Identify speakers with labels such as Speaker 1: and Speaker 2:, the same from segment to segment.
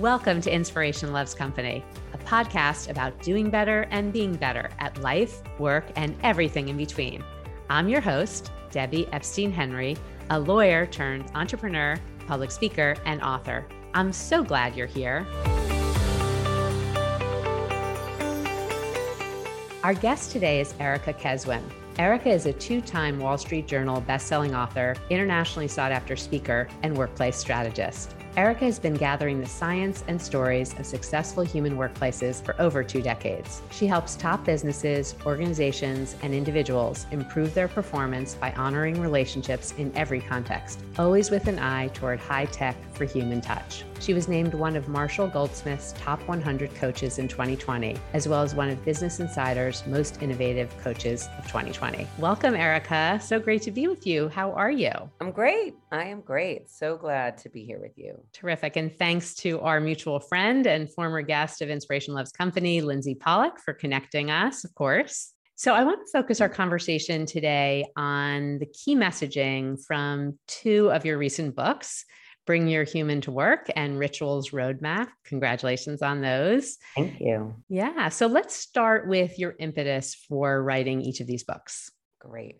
Speaker 1: Welcome to Inspiration Loves Company, a podcast about doing better and being better at life, work, and everything in between. I'm your host, Debbie Epstein Henry, a lawyer turned entrepreneur, public speaker, and author. I'm so glad you're here. Our guest today is Erica Keswin. Erica is a two time Wall Street Journal bestselling author, internationally sought after speaker, and workplace strategist. Erica has been gathering the science and stories of successful human workplaces for over two decades. She helps top businesses, organizations, and individuals improve their performance by honoring relationships in every context, always with an eye toward high tech for human touch. She was named one of Marshall Goldsmith's top 100 coaches in 2020, as well as one of Business Insider's most innovative coaches of 2020. Welcome, Erica. So great to be with you. How are you?
Speaker 2: I'm great. I am great. So glad to be here with you.
Speaker 1: Terrific. And thanks to our mutual friend and former guest of Inspiration Loves Company, Lindsay Pollock, for connecting us, of course. So, I want to focus our conversation today on the key messaging from two of your recent books Bring Your Human to Work and Rituals Roadmap. Congratulations on those.
Speaker 2: Thank you.
Speaker 1: Yeah. So let's start with your impetus for writing each of these books.
Speaker 2: Great.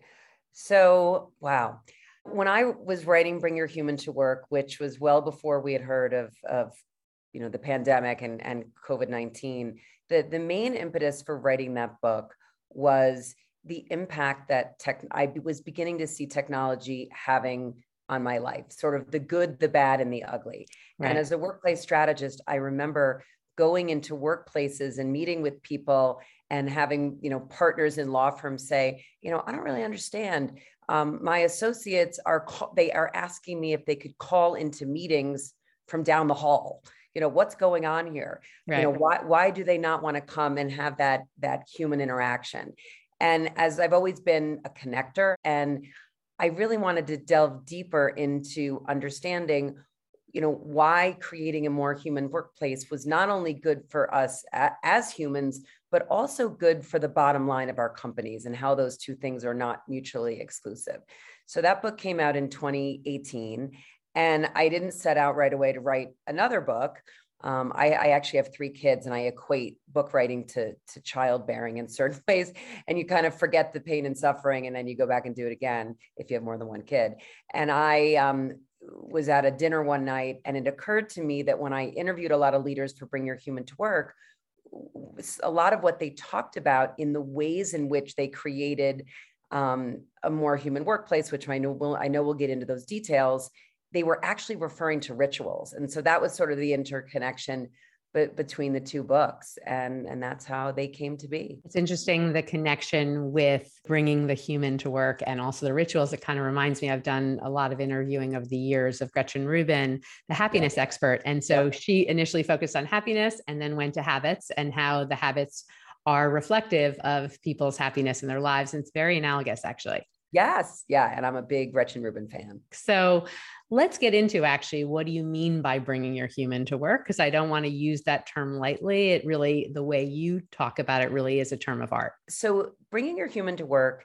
Speaker 2: So, wow. When I was writing Bring Your Human to Work, which was well before we had heard of, of you know, the pandemic and, and COVID-19, the, the main impetus for writing that book was the impact that tech I was beginning to see technology having on my life, sort of the good, the bad, and the ugly. Right. And as a workplace strategist, I remember going into workplaces and meeting with people and having you know partners in law firms say you know i don't really understand um, my associates are they are asking me if they could call into meetings from down the hall you know what's going on here right. you know why why do they not want to come and have that that human interaction and as i've always been a connector and I really wanted to delve deeper into understanding you know why creating a more human workplace was not only good for us as humans but also good for the bottom line of our companies and how those two things are not mutually exclusive. So that book came out in 2018 and i didn't set out right away to write another book um, I, I, actually have three kids and I equate book writing to, to childbearing in certain ways. And you kind of forget the pain and suffering, and then you go back and do it again if you have more than one kid. And I um, was at a dinner one night, and it occurred to me that when I interviewed a lot of leaders for Bring Your Human to Work, a lot of what they talked about in the ways in which they created um, a more human workplace, which I know will I know we'll get into those details, they were actually referring to rituals. And so that was sort of the interconnection but between the two books and and that's how they came to be
Speaker 1: it's interesting the connection with bringing the human to work and also the rituals it kind of reminds me i've done a lot of interviewing of the years of gretchen rubin the happiness yeah. expert and so yeah. she initially focused on happiness and then went to habits and how the habits are reflective of people's happiness in their lives and it's very analogous actually
Speaker 2: Yes. Yeah. And I'm a big Gretchen Rubin fan.
Speaker 1: So let's get into actually what do you mean by bringing your human to work? Because I don't want to use that term lightly. It really, the way you talk about it, really is a term of art.
Speaker 2: So bringing your human to work,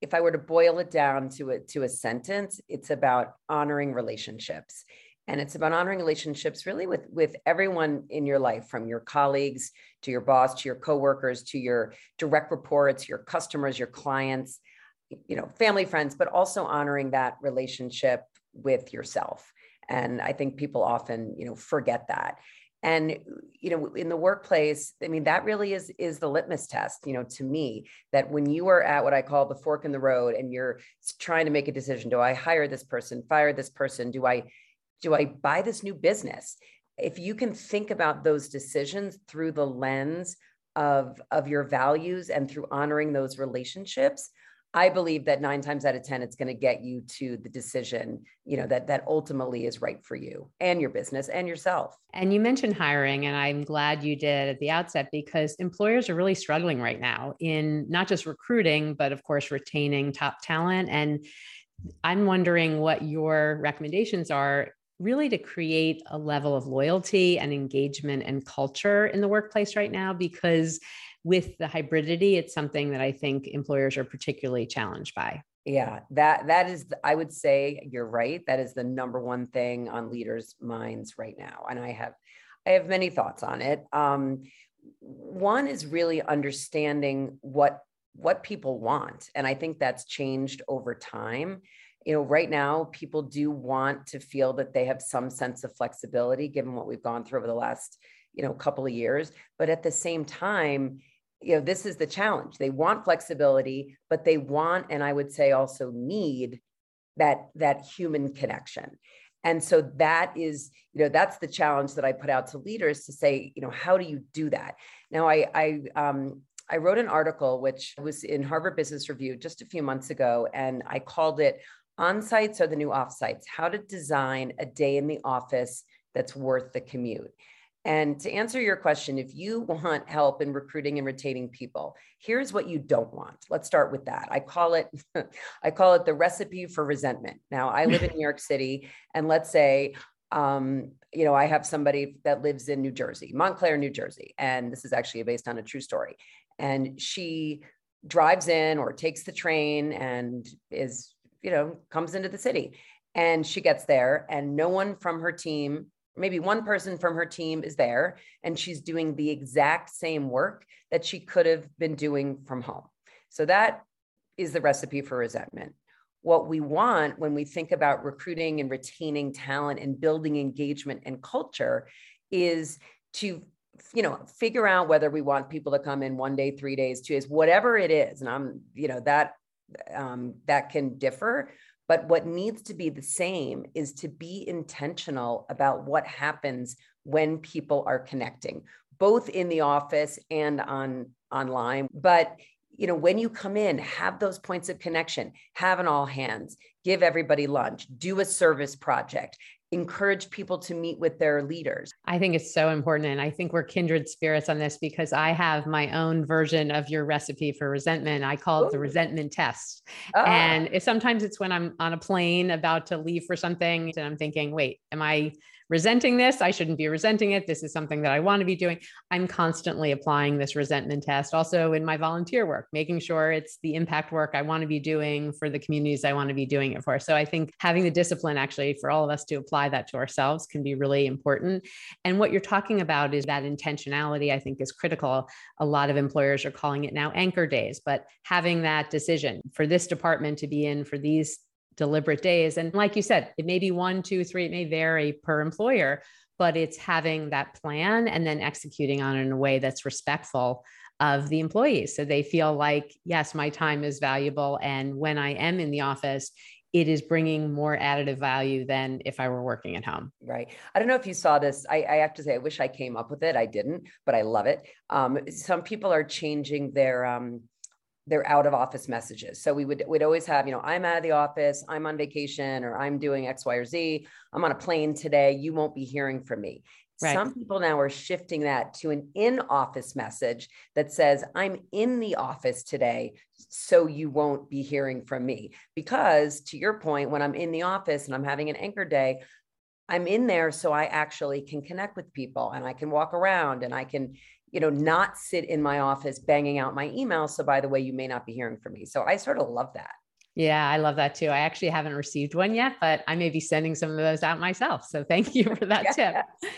Speaker 2: if I were to boil it down to a, to a sentence, it's about honoring relationships. And it's about honoring relationships really with, with everyone in your life, from your colleagues to your boss, to your coworkers, to your direct reports, your customers, your clients you know family friends but also honoring that relationship with yourself. And i think people often you know forget that. And you know in the workplace i mean that really is is the litmus test you know to me that when you are at what i call the fork in the road and you're trying to make a decision do i hire this person fire this person do i do i buy this new business? If you can think about those decisions through the lens of of your values and through honoring those relationships I believe that nine times out of 10, it's going to get you to the decision, you know, that that ultimately is right for you and your business and yourself.
Speaker 1: And you mentioned hiring, and I'm glad you did at the outset because employers are really struggling right now in not just recruiting, but of course, retaining top talent. And I'm wondering what your recommendations are really to create a level of loyalty and engagement and culture in the workplace right now because with the hybridity, it's something that I think employers are particularly challenged by.
Speaker 2: Yeah, that that is I would say you're right. That is the number one thing on leaders' minds right now. And I have I have many thoughts on it. Um, one is really understanding what what people want, and I think that's changed over time. You know, right now people do want to feel that they have some sense of flexibility, given what we've gone through over the last you know couple of years. But at the same time, you know, this is the challenge. They want flexibility, but they want, and I would say also need that that human connection and so that is you know that's the challenge that i put out to leaders to say you know how do you do that now i i um I wrote an article which was in Harvard Business Review just a few months ago, and I called it On Sites Are the New Offsites How to Design a Day in the Office That's Worth the Commute. And to answer your question, if you want help in recruiting and retaining people, here's what you don't want. Let's start with that. I call it I call it the recipe for resentment. Now, I live in New York City and let's say um, you know, I have somebody that lives in New Jersey, Montclair, New Jersey, and this is actually based on a true story. And she drives in or takes the train and is, you know, comes into the city. And she gets there and no one from her team maybe one person from her team is there and she's doing the exact same work that she could have been doing from home. So that is the recipe for resentment. What we want when we think about recruiting and retaining talent and building engagement and culture is to you know figure out whether we want people to come in one day three days two days whatever it is and i'm you know that um, that can differ but what needs to be the same is to be intentional about what happens when people are connecting, both in the office and on online. But you know, when you come in, have those points of connection, have an all hands, give everybody lunch, do a service project, encourage people to meet with their leaders.
Speaker 1: I think it's so important. And I think we're kindred spirits on this because I have my own version of your recipe for resentment. I call it Ooh. the resentment test. Oh. And it, sometimes it's when I'm on a plane about to leave for something and I'm thinking, wait, am I resenting this. I shouldn't be resenting it. This is something that I want to be doing. I'm constantly applying this resentment test also in my volunteer work, making sure it's the impact work I want to be doing for the communities I want to be doing it for. So I think having the discipline actually for all of us to apply that to ourselves can be really important. And what you're talking about is that intentionality, I think, is critical. A lot of employers are calling it now anchor days, but having that decision for this department to be in for these deliberate days. And like you said, it may be one, two, three, it may vary per employer, but it's having that plan and then executing on it in a way that's respectful of the employees. So they feel like, yes, my time is valuable. And when I am in the office, it is bringing more additive value than if I were working at home.
Speaker 2: Right. I don't know if you saw this. I, I have to say, I wish I came up with it. I didn't, but I love it. Um, some people are changing their um, their out of office messages. So we would we'd always have, you know, I'm out of the office, I'm on vacation, or I'm doing X, Y, or Z. I'm on a plane today. You won't be hearing from me. Right. Some people now are shifting that to an in office message that says, I'm in the office today, so you won't be hearing from me. Because to your point, when I'm in the office and I'm having an anchor day, I'm in there so I actually can connect with people and I can walk around and I can you know, not sit in my office banging out my email. So by the way, you may not be hearing from me. So I sort of love that.
Speaker 1: Yeah, I love that too. I actually haven't received one yet, but I may be sending some of those out myself. So thank you for that yeah. tip.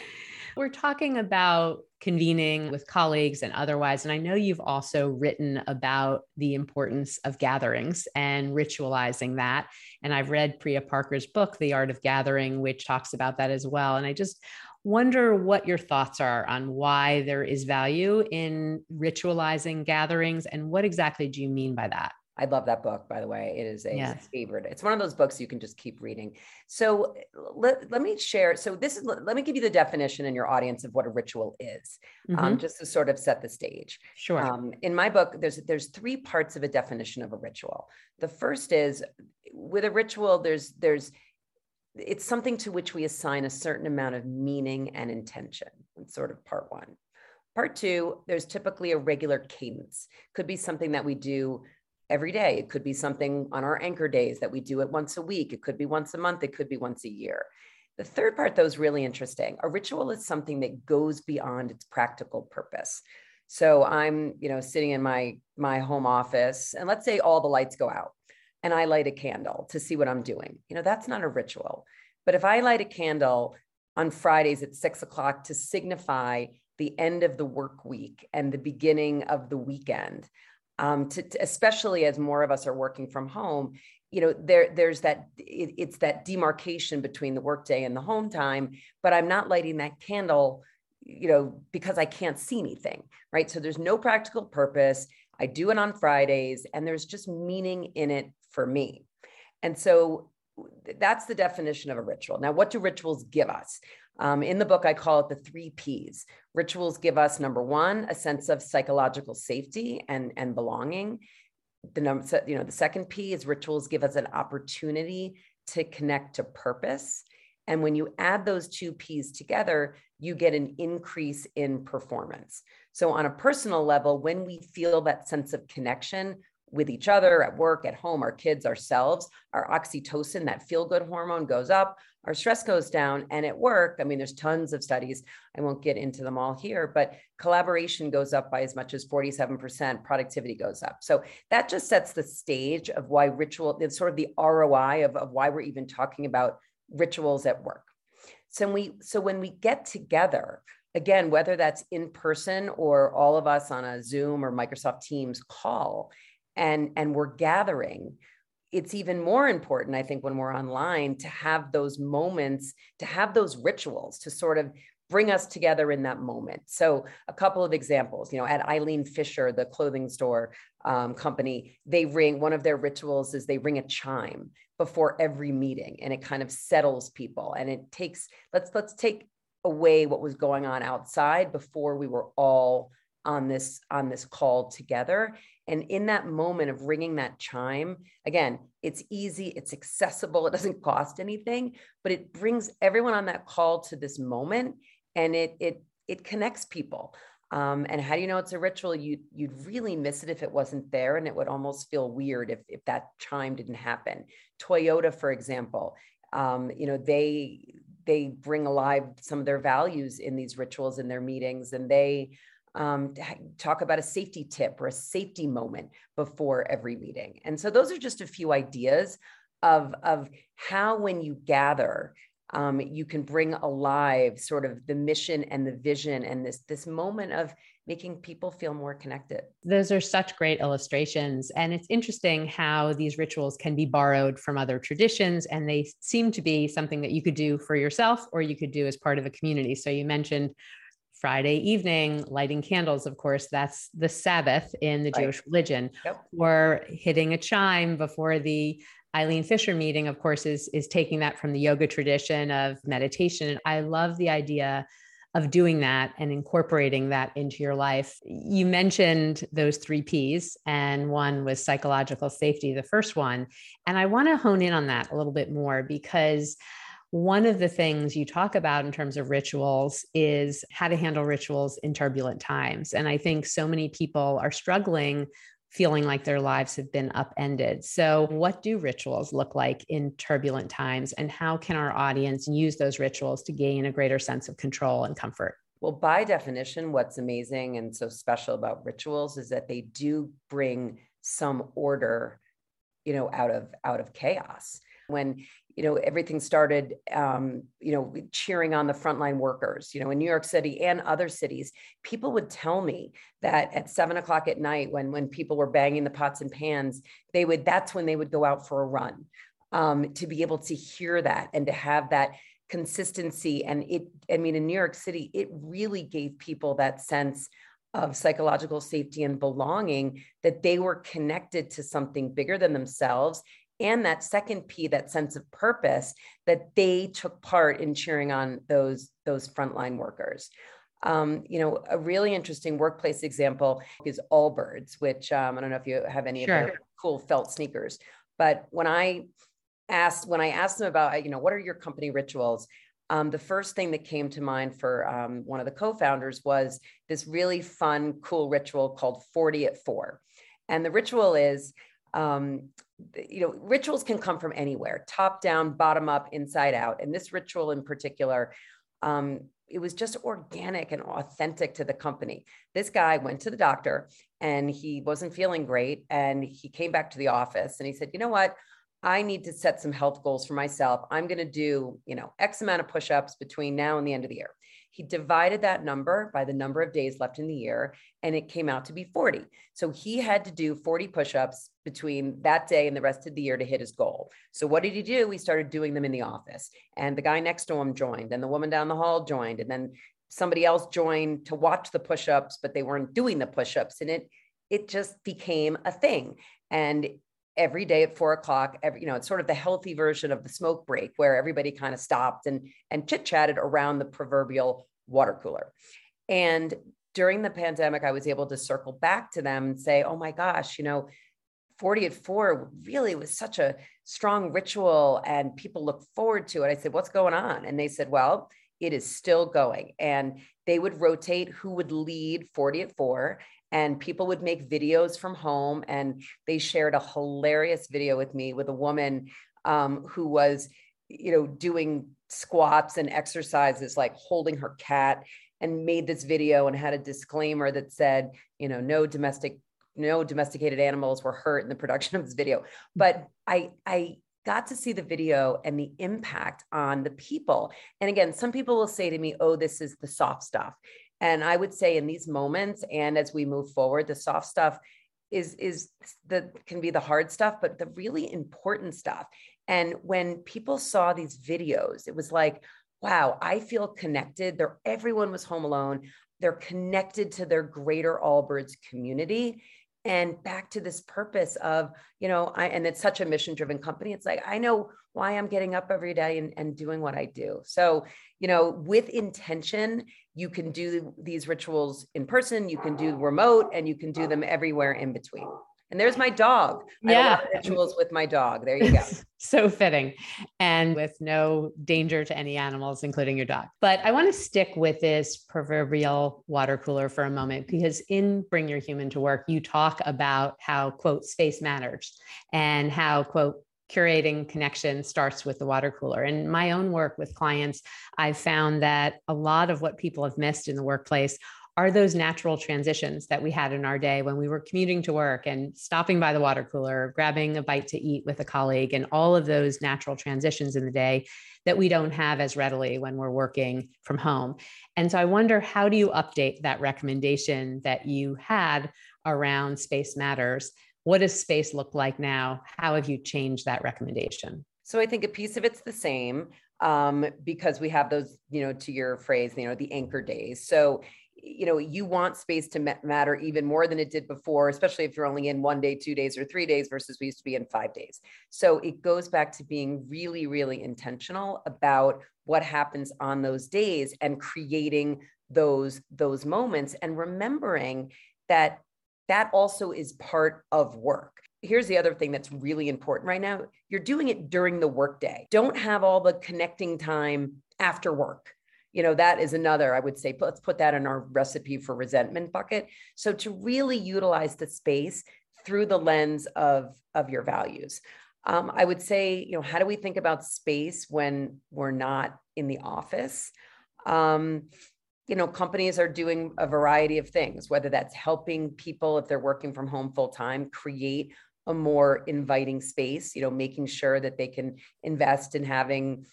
Speaker 1: We're talking about convening with colleagues and otherwise. And I know you've also written about the importance of gatherings and ritualizing that. And I've read Priya Parker's book, The Art of Gathering, which talks about that as well. And I just wonder what your thoughts are on why there is value in ritualizing gatherings and what exactly do you mean by that?
Speaker 2: I love that book, by the way. It is a yes. favorite. It's one of those books you can just keep reading. So let, let me share. So this is let me give you the definition in your audience of what a ritual is, um, mm-hmm. um, just to sort of set the stage.
Speaker 1: Sure. Um,
Speaker 2: in my book, there's there's three parts of a definition of a ritual. The first is with a ritual, there's there's it's something to which we assign a certain amount of meaning and intention. It's sort of part one. Part two, there's typically a regular cadence. Could be something that we do every day. It could be something on our anchor days that we do it once a week. It could be once a month. It could be once a year. The third part, though, is really interesting. A ritual is something that goes beyond its practical purpose. So I'm, you know, sitting in my my home office, and let's say all the lights go out and I light a candle to see what I'm doing. You know, that's not a ritual. But if I light a candle on Fridays at six o'clock to signify the end of the work week and the beginning of the weekend. Um, to, to, especially as more of us are working from home, you know, there there's that it, it's that demarcation between the workday and the home time. But I'm not lighting that candle, you know, because I can't see anything, right? So there's no practical purpose. I do it on Fridays, and there's just meaning in it for me. And so that's the definition of a ritual. Now, what do rituals give us? Um, in the book, I call it the three P's. Rituals give us number one, a sense of psychological safety and, and belonging. The number, you know, the second P is rituals give us an opportunity to connect to purpose. And when you add those two P's together, you get an increase in performance. So, on a personal level, when we feel that sense of connection, with each other at work, at home, our kids, ourselves, our oxytocin, that feel good hormone goes up, our stress goes down. And at work, I mean, there's tons of studies. I won't get into them all here, but collaboration goes up by as much as 47%, productivity goes up. So that just sets the stage of why ritual, it's sort of the ROI of, of why we're even talking about rituals at work. So we, so when we get together, again, whether that's in person or all of us on a Zoom or Microsoft Teams call, and and we're gathering it's even more important i think when we're online to have those moments to have those rituals to sort of bring us together in that moment. So a couple of examples you know at eileen fisher the clothing store um, company they ring one of their rituals is they ring a chime before every meeting and it kind of settles people. And it takes let's let's take away what was going on outside before we were all on this on this call together and in that moment of ringing that chime again it's easy it's accessible it doesn't cost anything but it brings everyone on that call to this moment and it it it connects people. Um, and how do you know it's a ritual? You you'd really miss it if it wasn't there and it would almost feel weird if if that chime didn't happen. Toyota for example um, you know they they bring alive some of their values in these rituals in their meetings and they um, talk about a safety tip or a safety moment before every meeting. And so those are just a few ideas of, of how when you gather, um, you can bring alive sort of the mission and the vision and this this moment of making people feel more connected.
Speaker 1: Those are such great illustrations. And it's interesting how these rituals can be borrowed from other traditions, and they seem to be something that you could do for yourself or you could do as part of a community. So you mentioned Friday evening, lighting candles, of course, that's the Sabbath in the right. Jewish religion, yep. or hitting a chime before the Eileen Fisher meeting, of course, is, is taking that from the yoga tradition of meditation. I love the idea of doing that and incorporating that into your life. You mentioned those three P's, and one was psychological safety, the first one. And I want to hone in on that a little bit more because one of the things you talk about in terms of rituals is how to handle rituals in turbulent times. And I think so many people are struggling feeling like their lives have been upended. So, what do rituals look like in turbulent times, and how can our audience use those rituals to gain a greater sense of control and comfort?
Speaker 2: Well, by definition, what's amazing and so special about rituals is that they do bring some order, you know, out of out of chaos. When you know everything started um, you know cheering on the frontline workers you know in new york city and other cities. People would tell me that at seven o'clock at night when when people were banging the pots and pans they would that's when they would go out for a run um, to be able to hear that and to have that consistency. And it i mean in new york city it really gave people that sense of psychological safety and belonging that they were connected to something bigger than themselves and that second p that sense of purpose that they took part in cheering on those those frontline workers. Um, you know a really interesting workplace example is allbirds which um, i don't know if you have any sure. of their cool felt sneakers but when i asked when i asked them about you know what are your company rituals? Um, the first thing that came to mind for um, one of the co-founders was this really fun cool ritual called 40 at 4 and the ritual is um, you know rituals can come from anywhere top down bottom up inside out and this ritual in particular um, it was just organic and authentic to the company this guy went to the doctor and he wasn't feeling great and he came back to the office and he said you know what I need to set some health goals for myself. I'm going to do, you know, X amount of push-ups between now and the end of the year. He divided that number by the number of days left in the year, and it came out to be 40. So he had to do 40 push ups between that day and the rest of the year to hit his goal. So what did he do? He started doing them in the office, and the guy next to him joined, and the woman down the hall joined, and then somebody else joined to watch the push ups, but they weren't doing the push ups. And it, it just became a thing. And every day at four o'clock every you know it's sort of the healthy version of the smoke break where everybody kind of stopped and and chit chatted around the proverbial water cooler and during the pandemic i was able to circle back to them and say oh my gosh you know 40 at 4 really was such a strong ritual and people look forward to it. I said what's going on? And they said well it is still going. And they would rotate who would lead 40 at 4 and people would make videos from home and they shared a hilarious video with me with a woman um, who was you know doing squats and exercises like holding her cat and made this video and had a disclaimer that said you know no domestic no domesticated animals were hurt in the production of this video but i i got to see the video and the impact on the people and again some people will say to me oh this is the soft stuff and I would say in these moments and as we move forward, the soft stuff is is the can be the hard stuff, but the really important stuff. And when people saw these videos, it was like, wow, I feel connected. There, everyone was home alone. They're connected to their greater Allbirds community and back to this purpose of you know I, and it's such a mission driven company it's like i know why i'm getting up every day and, and doing what i do. So you know with intention you can do these rituals in person you can do remote and you can do them everywhere in between and there's my dog.
Speaker 1: Yeah.
Speaker 2: rituals with my dog. There you go.
Speaker 1: so fitting and with no danger to any animals, including your dog. But I want to stick with this proverbial water cooler for a moment because in Bring Your Human to Work, you talk about how, quote, space matters and how, quote, curating connection starts with the water cooler. In my own work with clients, I've found that a lot of what people have missed in the workplace are those natural transitions that we had in our day when we were commuting to work and stopping by the water cooler, grabbing a bite to eat with a colleague, and all of those natural transitions in the day that we don't have as readily when we're working from home. And so I wonder how do you update that recommendation that you had around space matters? What does space look like now? How have you changed that recommendation?
Speaker 2: So I think a piece of it's the same um, because we have those, you know, to your phrase, you know, the anchor days. So you know you want space to matter even more than it did before especially if you're only in one day two days or three days versus we used to be in five days. So it goes back to being really really intentional about what happens on those days and creating those those moments and remembering that that also is part of work. Here's the other thing that's really important right now. You're doing it during the workday. Don't have all the connecting time after work you know that is another i would say let's put that in our recipe for resentment bucket. So to really utilize the space through the lens of of your values. Um, i would say you know how do we think about space when we're not in the office? Um, you know companies are doing a variety of things whether that's helping people if they're working from home full time create a more inviting space you know making sure that they can invest in having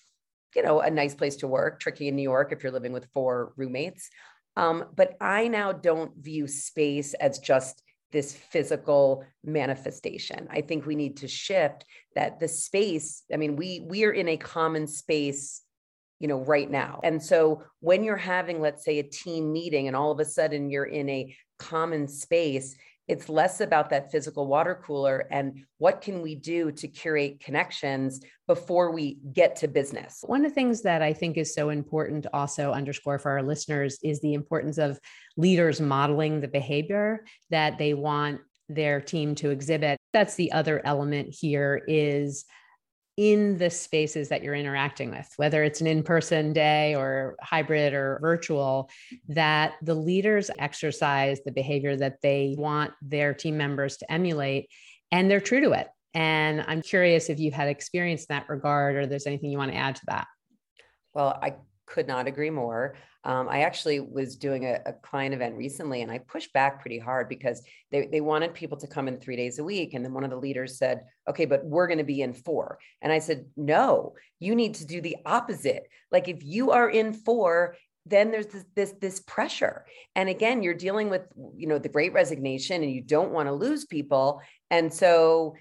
Speaker 2: you know, a nice place to work, tricky in New York if you're living with four roommates. Um, but I now don't view space as just this physical manifestation. I think we need to shift that the space, I mean, we we are in a common space you know right now and so when you're having let's say a team meeting and all of a sudden you're in a common space it's less about that physical water cooler and what can we do to curate connections before we get to business.
Speaker 1: One of the things that I think is so important also underscore for our listeners is the importance of leaders modeling the behavior that they want their team to exhibit. That's the other element here is in the spaces that you're interacting with, whether it's an in person day or hybrid or virtual, that the leaders exercise the behavior that they want their team members to emulate and they're true to it. And I'm curious if you've had experience in that regard or there's anything you want to add to that.
Speaker 2: Well, I could not agree more. Um, I actually was doing a, a, client event recently and I pushed back pretty hard because they, they wanted people to come in three days a week. And then one of the leaders said, okay, but we're going to be in four. And I said, no, you need to do the opposite. Like if you are in four, then there's this, this this pressure and again you're dealing with you know the great resignation and you don't want to lose people and so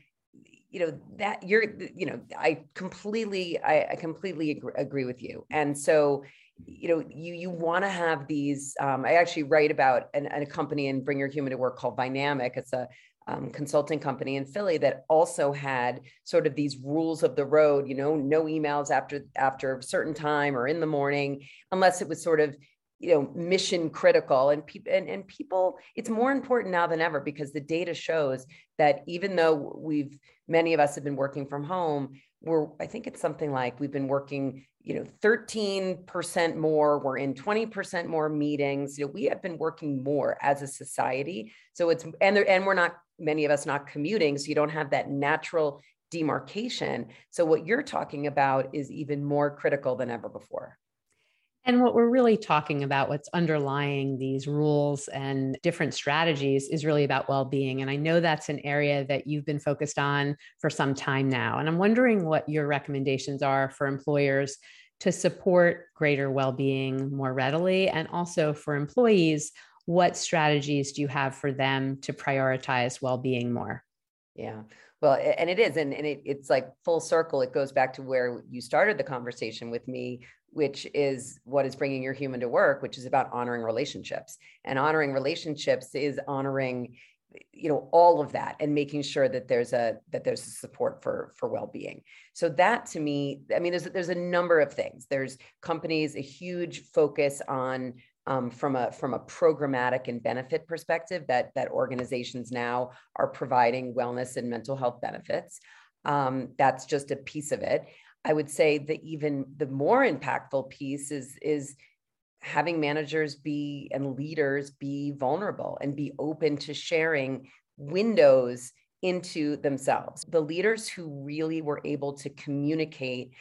Speaker 2: you know that you're you know i completely i, I completely agree, agree with you. And so you know you you want to have these um, i actually write about an, a company and bring your human to work called dynamic it's a um, consulting company in philly that also had sort of these rules of the road you know no emails after after a certain time or in the morning unless it was sort of you know mission critical and people and, and people it's more important now than ever because the data shows that even though we've many of us have been working from home we're i think it's something like we've been working you know 13% more we're in 20% more meetings. You know we have been working more as a society. So it's and there, and we're not many of us not commuting so you don't have that natural demarcation. So what you're talking about is even more critical than ever before
Speaker 1: and what we're really talking about, what's underlying these rules and different strategies, is really about well being. And I know that's an area that you've been focused on for some time now. And I'm wondering what your recommendations are for employers to support greater well being more readily, and also for employees. What strategies do you have for them to prioritize well being more?
Speaker 2: Yeah. Well, and it is, and, and it, it's like full circle. It goes back to where you started the conversation with me, which is what is bringing your human to work, which is about honoring relationships. And honoring relationships is honoring, you know, all of that and making sure that there's a that there's a support for for well-being. So that to me, I mean, there's there's a number of things. There's companies a huge focus on um, from a from a programmatic and benefit perspective that that organizations now are providing wellness and mental health benefits. Um, that's just a piece of it. I would say that even the more impactful piece is is having managers be and leaders be vulnerable and be open to sharing windows into themselves. The leaders who really were able to communicate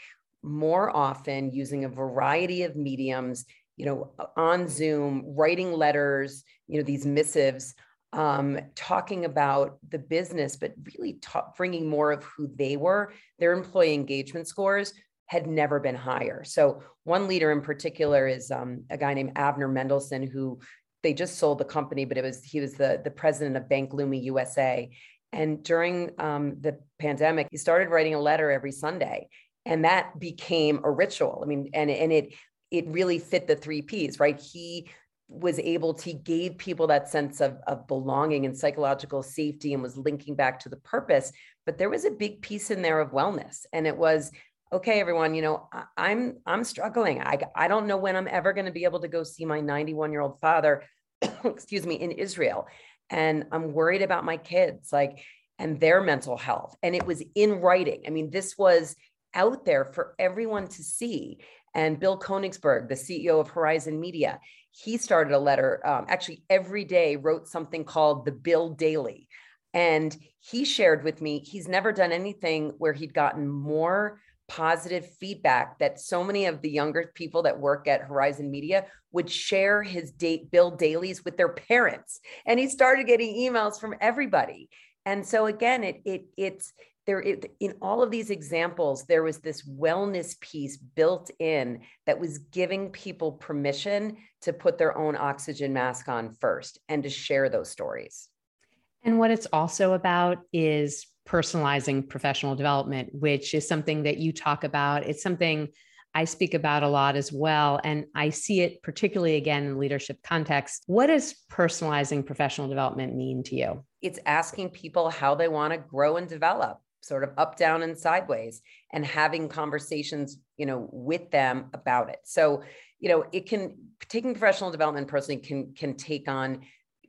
Speaker 2: more often using a variety of mediums you know, on Zoom, writing letters, you know, these missives, um, talking about the business, but really ta- bringing more of who they were. Their employee engagement scores had never been higher. So one leader in particular is um, a guy named Avner Mendelson, who they just sold the company, but it was he was the the president of Bank Leumi USA. And during um, the pandemic, he started writing a letter every Sunday, and that became a ritual. I mean, and and it it really fit the three P's, right? He was able to, gave people that sense of, of belonging and psychological safety and was linking back to the purpose. But there was a big piece in there of wellness. And it was, okay, everyone, you know, I, I'm I'm struggling. I I don't know when I'm ever going to be able to go see my 91 year old father, excuse me, in Israel. And I'm worried about my kids, like, and their mental health. And it was in writing. I mean, this was out there for everyone to see. And Bill Koenigsberg, the CEO of Horizon Media, he started a letter, um, actually, every day wrote something called the Bill Daily. And he shared with me, he's never done anything where he'd gotten more positive feedback that so many of the younger people that work at Horizon Media would share his date bill dailies with their parents. And he started getting emails from everybody. And so again, it it it's there in all of these examples there was this wellness piece built in that was giving people permission to put their own oxygen mask on first and to share those stories
Speaker 1: and what it's also about is personalizing professional development which is something that you talk about it's something I speak about a lot as well. And I see it particularly again in leadership context. What does personalizing professional development mean to you?
Speaker 2: It's asking people how they want to grow and develop sort of up down and sideways and having conversations you know with them about it. So you know it can taking professional development personally can can take on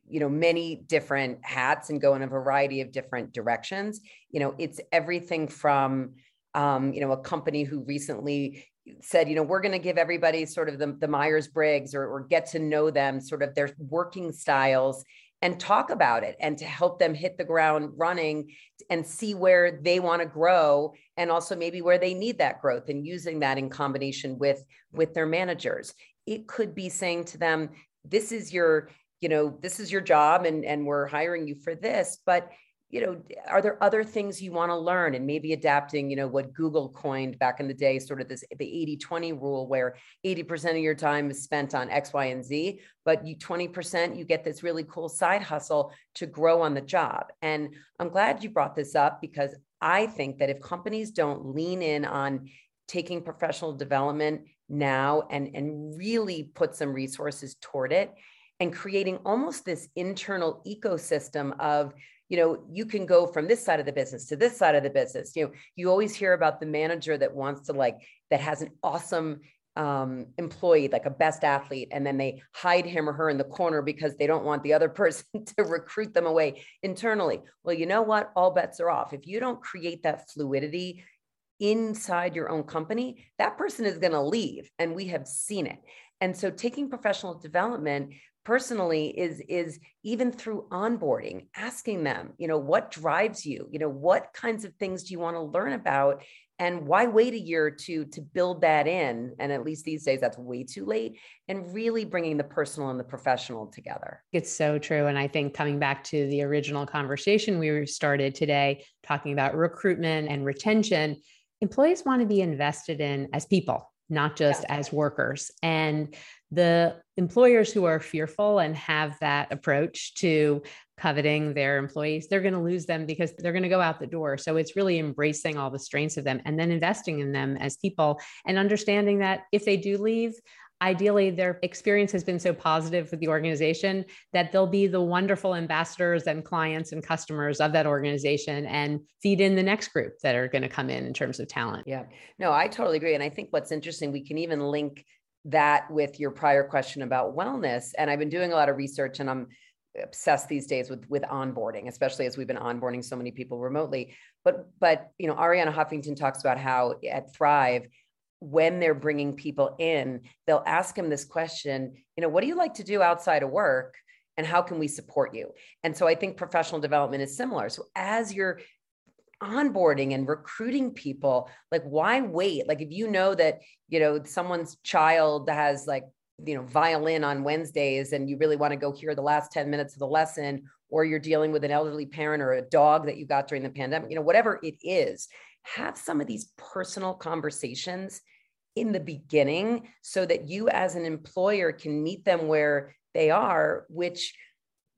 Speaker 2: you know many different hats and go in a variety of different directions. You know it's everything from um, you know a company who recently said you know we're going to give everybody sort of the, the myers-briggs or, or get to know them sort of their working styles and talk about it and to help them hit the ground running and see where they want to grow and also maybe where they need that growth and using that in combination with with their managers. It could be saying to them this is your you know this is your job and and we're hiring you for this but you know are there other things you want to learn? And maybe adapting you know what google coined back in the day sort of this the 80 20 rule where 80% of your time is spent on x y and z but you 20% you get this really cool side hustle to grow on the job. And i'm glad you brought this up because i think that if companies don't lean in on taking professional development now and and really put some resources toward it and creating almost this internal ecosystem of you know you can go from this side of the business to this side of the business you know you always hear about the manager that wants to like that has an awesome um, employee like a best athlete and then they hide him or her in the corner because they don't want the other person to recruit them away internally. Well you know what? All bets are off. If you don't create that fluidity inside your own company that person is going to leave and we have seen it. And so taking professional development personally is is even through onboarding asking them you know what drives you? You know what kinds of things do you want to learn about? And why wait a year to to build that in? And at least these days that's way too late. And really bringing the personal and the professional together.
Speaker 1: It's so true. And i think coming back to the original conversation we started today talking about recruitment and retention employees want to be invested in as people not just yeah. as workers. And the employers who are fearful and have that approach to coveting their employees, they're going to lose them because they're going to go out the door. So it's really embracing all the strengths of them and then investing in them as people and understanding that if they do leave, ideally their experience has been so positive with the organization that they'll be the wonderful ambassadors and clients and customers of that organization and feed in the next group that are going to come in in terms of talent.
Speaker 2: Yeah. No, I totally agree. And I think what's interesting, we can even link that with your prior question about wellness. And I've been doing a lot of research and I'm obsessed these days with with onboarding especially as we've been onboarding so many people remotely but but you know Arianna Huffington talks about how at thrive when they're bringing people in, they'll ask them this question, you know, what do you like to do outside of work? And how can we support you? And so I think professional development is similar. So as you're onboarding and recruiting people, like why wait? Like if you know that, you know, someone's child has like, you know, violin on Wednesdays and you really want to go hear the last 10 minutes of the lesson, or you're dealing with an elderly parent or a dog that you got during the pandemic, you know, whatever it is, have some of these personal conversations in the beginning so that you as an employer can meet them where they are which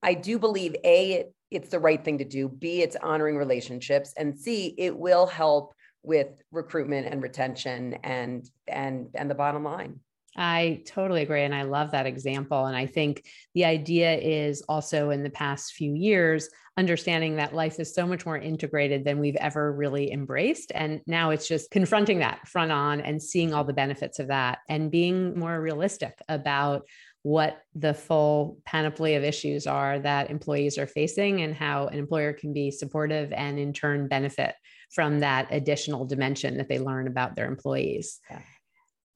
Speaker 2: i do believe a it, it's the right thing to do b it's honoring relationships and c it will help with recruitment and retention and and and the bottom line
Speaker 1: I totally agree. And I love that example. And I think the idea is also in the past few years, understanding that life is so much more integrated than we've ever really embraced. And now it's just confronting that front on and seeing all the benefits of that and being more realistic about what the full panoply of issues are that employees are facing and how an employer can be supportive and in turn benefit from that additional dimension that they learn about their employees. Yeah.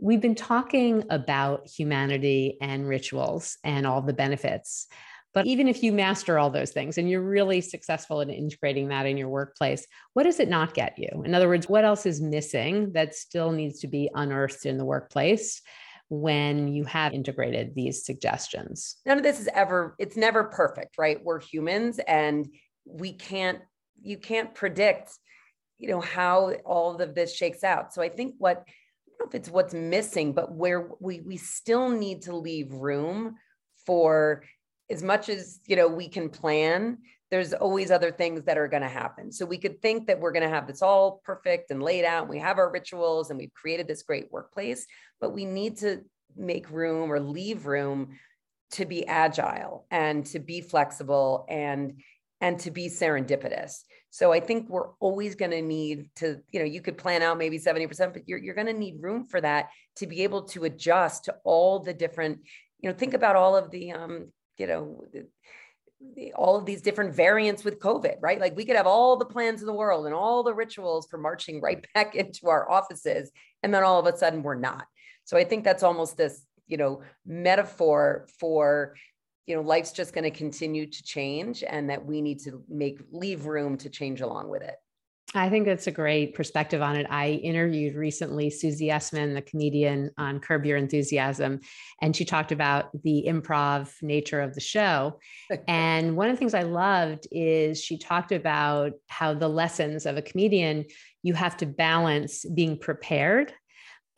Speaker 1: We've been talking about humanity and rituals and all the benefits. But even if you master all those things and you're really successful in integrating that in your workplace, what does it not get you? In other words, what else is missing that still needs to be unearthed in the workplace? when you have integrated these suggestions?
Speaker 2: None of this is ever, it's never perfect, right? We're humans and we can't, you can't predict, you know, how all of this shakes out. So I think what know if it's what's missing, but where we we still need to leave room for as much as you know we can plan there's always other things that are going to happen. So we could think that we're going to have this all perfect and laid out and we have our rituals and we've created this great workplace but we need to make room or leave room to be agile and to be flexible and and to be serendipitous so I think we're always going to need to, you know, you could plan out maybe 70%, but you're, you're going to need room for that to be able to adjust to all the different, you know, think about all of the, um, you know, all of these different variants with COVID, right? Like we could have all the plans in the world and all the rituals for marching right back into our offices. And then all of a sudden we're not. So I think that's almost this, you know, metaphor for you know life's just going to continue to change and that we need to make leave room to change along with it
Speaker 1: I think that's a great perspective on it. I interviewed recently Susie Essman, the comedian on Curb Your Enthusiasm, and she talked about the improv nature of the show. and one of the things I loved is she talked about how the lessons of a comedian, you have to balance being prepared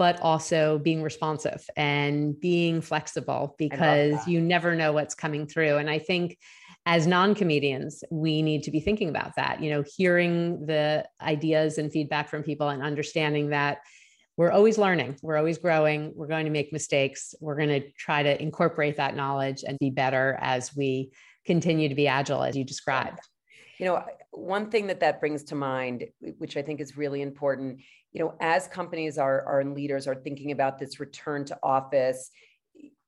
Speaker 1: but also being responsive and being flexible because you never know what's coming through. And I think as non-comedians we need to be thinking about that you know hearing the ideas and feedback from people and understanding that we're always learning we're always growing we're going to make mistakes we're going to try to incorporate that knowledge and be better as we continue to be agile as you described
Speaker 2: you know one thing that that brings to mind which i think is really important you know as companies are, are and leaders are thinking about this return to office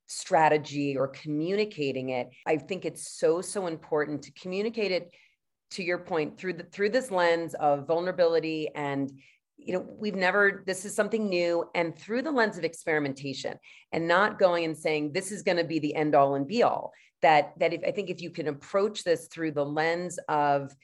Speaker 2: strategy or communicating it i think it's so so important to communicate it to your point through the through this lens of vulnerability and you know we've never this is something new and through the lens of experimentation and not going and saying this is going to be the end all and be all. That that if i think if you can approach this through the lens of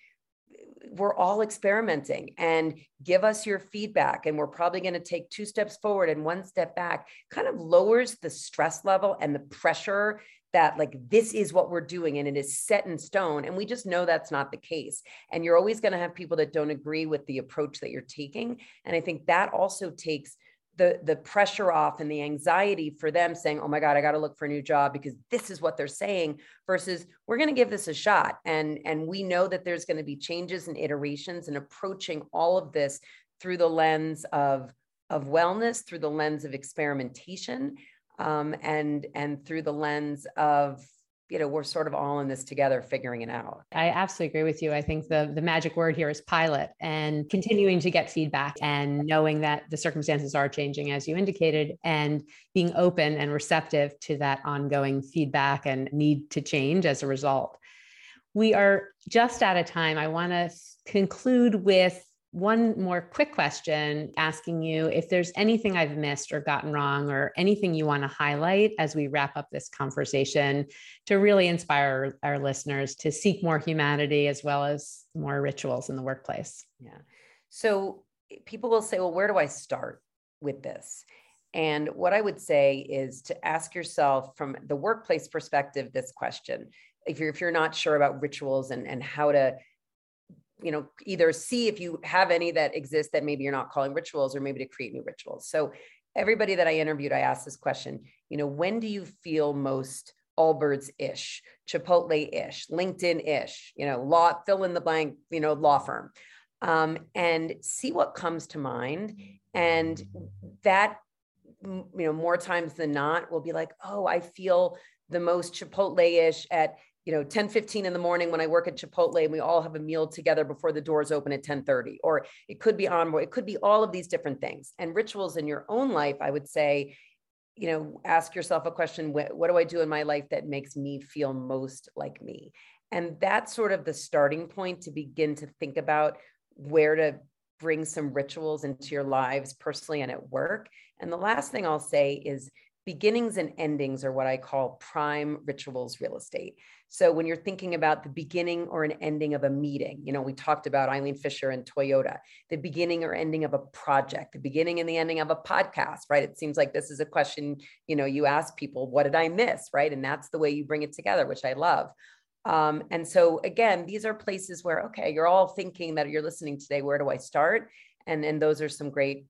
Speaker 2: we're all experimenting and give us your feedback and we're probably going to take two steps forward and one step back kind of lowers the stress level and the pressure that like this is what we're doing and it is set in stone and we just know that's not the case. And you're always going to have people that don't agree with the approach that you're taking and i think that also takes the the pressure off and the anxiety for them saying oh my god i got to look for a new job because this is what they're saying versus we're going to give this a shot. And and we know that there's going to be changes and iterations and approaching all of this through the lens of of wellness through the lens of experimentation um, and and through the lens of you know we're sort of all in this together figuring it out.
Speaker 1: I absolutely agree with you. I think the the magic word here is pilot and continuing to get feedback and knowing that the circumstances are changing as you indicated and being open and receptive to that ongoing feedback and need to change as a result. We are just out of time. I want to conclude with one more quick question asking you if there's anything I've missed or gotten wrong or anything you want to highlight as we wrap up this conversation to really inspire our listeners to seek more humanity as well as more rituals in the workplace.
Speaker 2: Yeah. So people will say, well, where do I start with this? And what I would say is to ask yourself from the workplace perspective this question. If you're if you're not sure about rituals and, and how to you know either see if you have any that exist that maybe you're not calling rituals or maybe to create new rituals. So everybody that i interviewed i asked this question you know when do you feel most allbirds ish chipotle ish linkedin ish you know law fill in the blank you know law firm um, and see what comes to mind. And that you know more times than not will be like oh i feel the most chipotle ish at you know 10 15 in the morning when i work at chipotle and we all have a meal together before the doors open at 10 30 or it could be on it could be all of these different things. And rituals in your own life i would say you know ask yourself a question what, what do i do in my life that makes me feel most like me? And that's sort of the starting point to begin to think about where to bring some rituals into your lives personally and at work. And the last thing i'll say is beginnings and endings are what I call prime rituals real estate. So when you're thinking about the beginning or an ending of a meeting, you know, we talked about Eileen Fisher and Toyota, the beginning or ending of a project, the beginning and the ending of a podcast, right? It seems like this is a question, you know, you ask people, what did I miss, right? And that's the way you bring it together, which I love. Um, and so again, these are places where, okay, you're all thinking that you're listening today, where do I start? And, and those are some great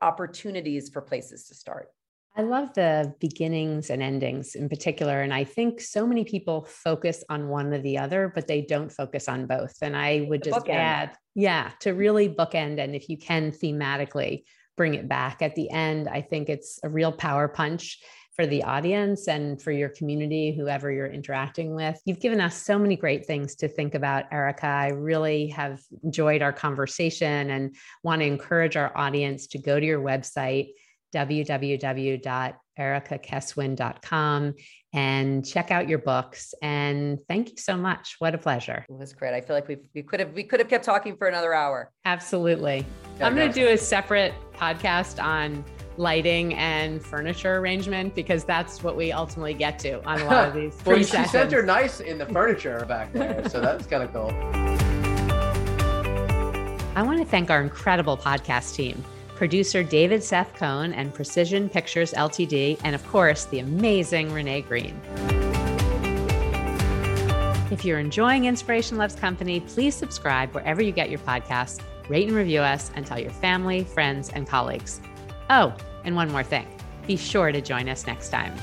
Speaker 2: opportunities for places to start.
Speaker 1: I love the beginnings and endings in particular. And I think so many people focus on one or the other, but they don't focus on both. And I would the just bookend. add, yeah, to really bookend. And if you can thematically bring it back at the end, I think it's a real power punch for the audience and for your community, whoever you're interacting with. You've given us so many great things to think about, Erica. I really have enjoyed our conversation and want to encourage our audience to go to your website www.ericakeswin.com and check out your books. And thank you so much. What a pleasure.
Speaker 2: It was great. I feel like we we could have we could have kept talking for another hour.
Speaker 1: Absolutely. I'm going to do a separate podcast on lighting and furniture arrangement because that's what we ultimately get to on a lot of these.
Speaker 3: well, she said you're nice in the furniture back there, so that's kind of cool.
Speaker 1: I want to thank our incredible podcast team producer David Seth Cohn and Precision Pictures Ltd, and of course, the amazing Renee Green. If you're enjoying Inspiration Loves Company, please subscribe wherever you get your podcasts, rate and review us, and tell your family, friends, and colleagues. Oh, and one more thing be sure to join us next time.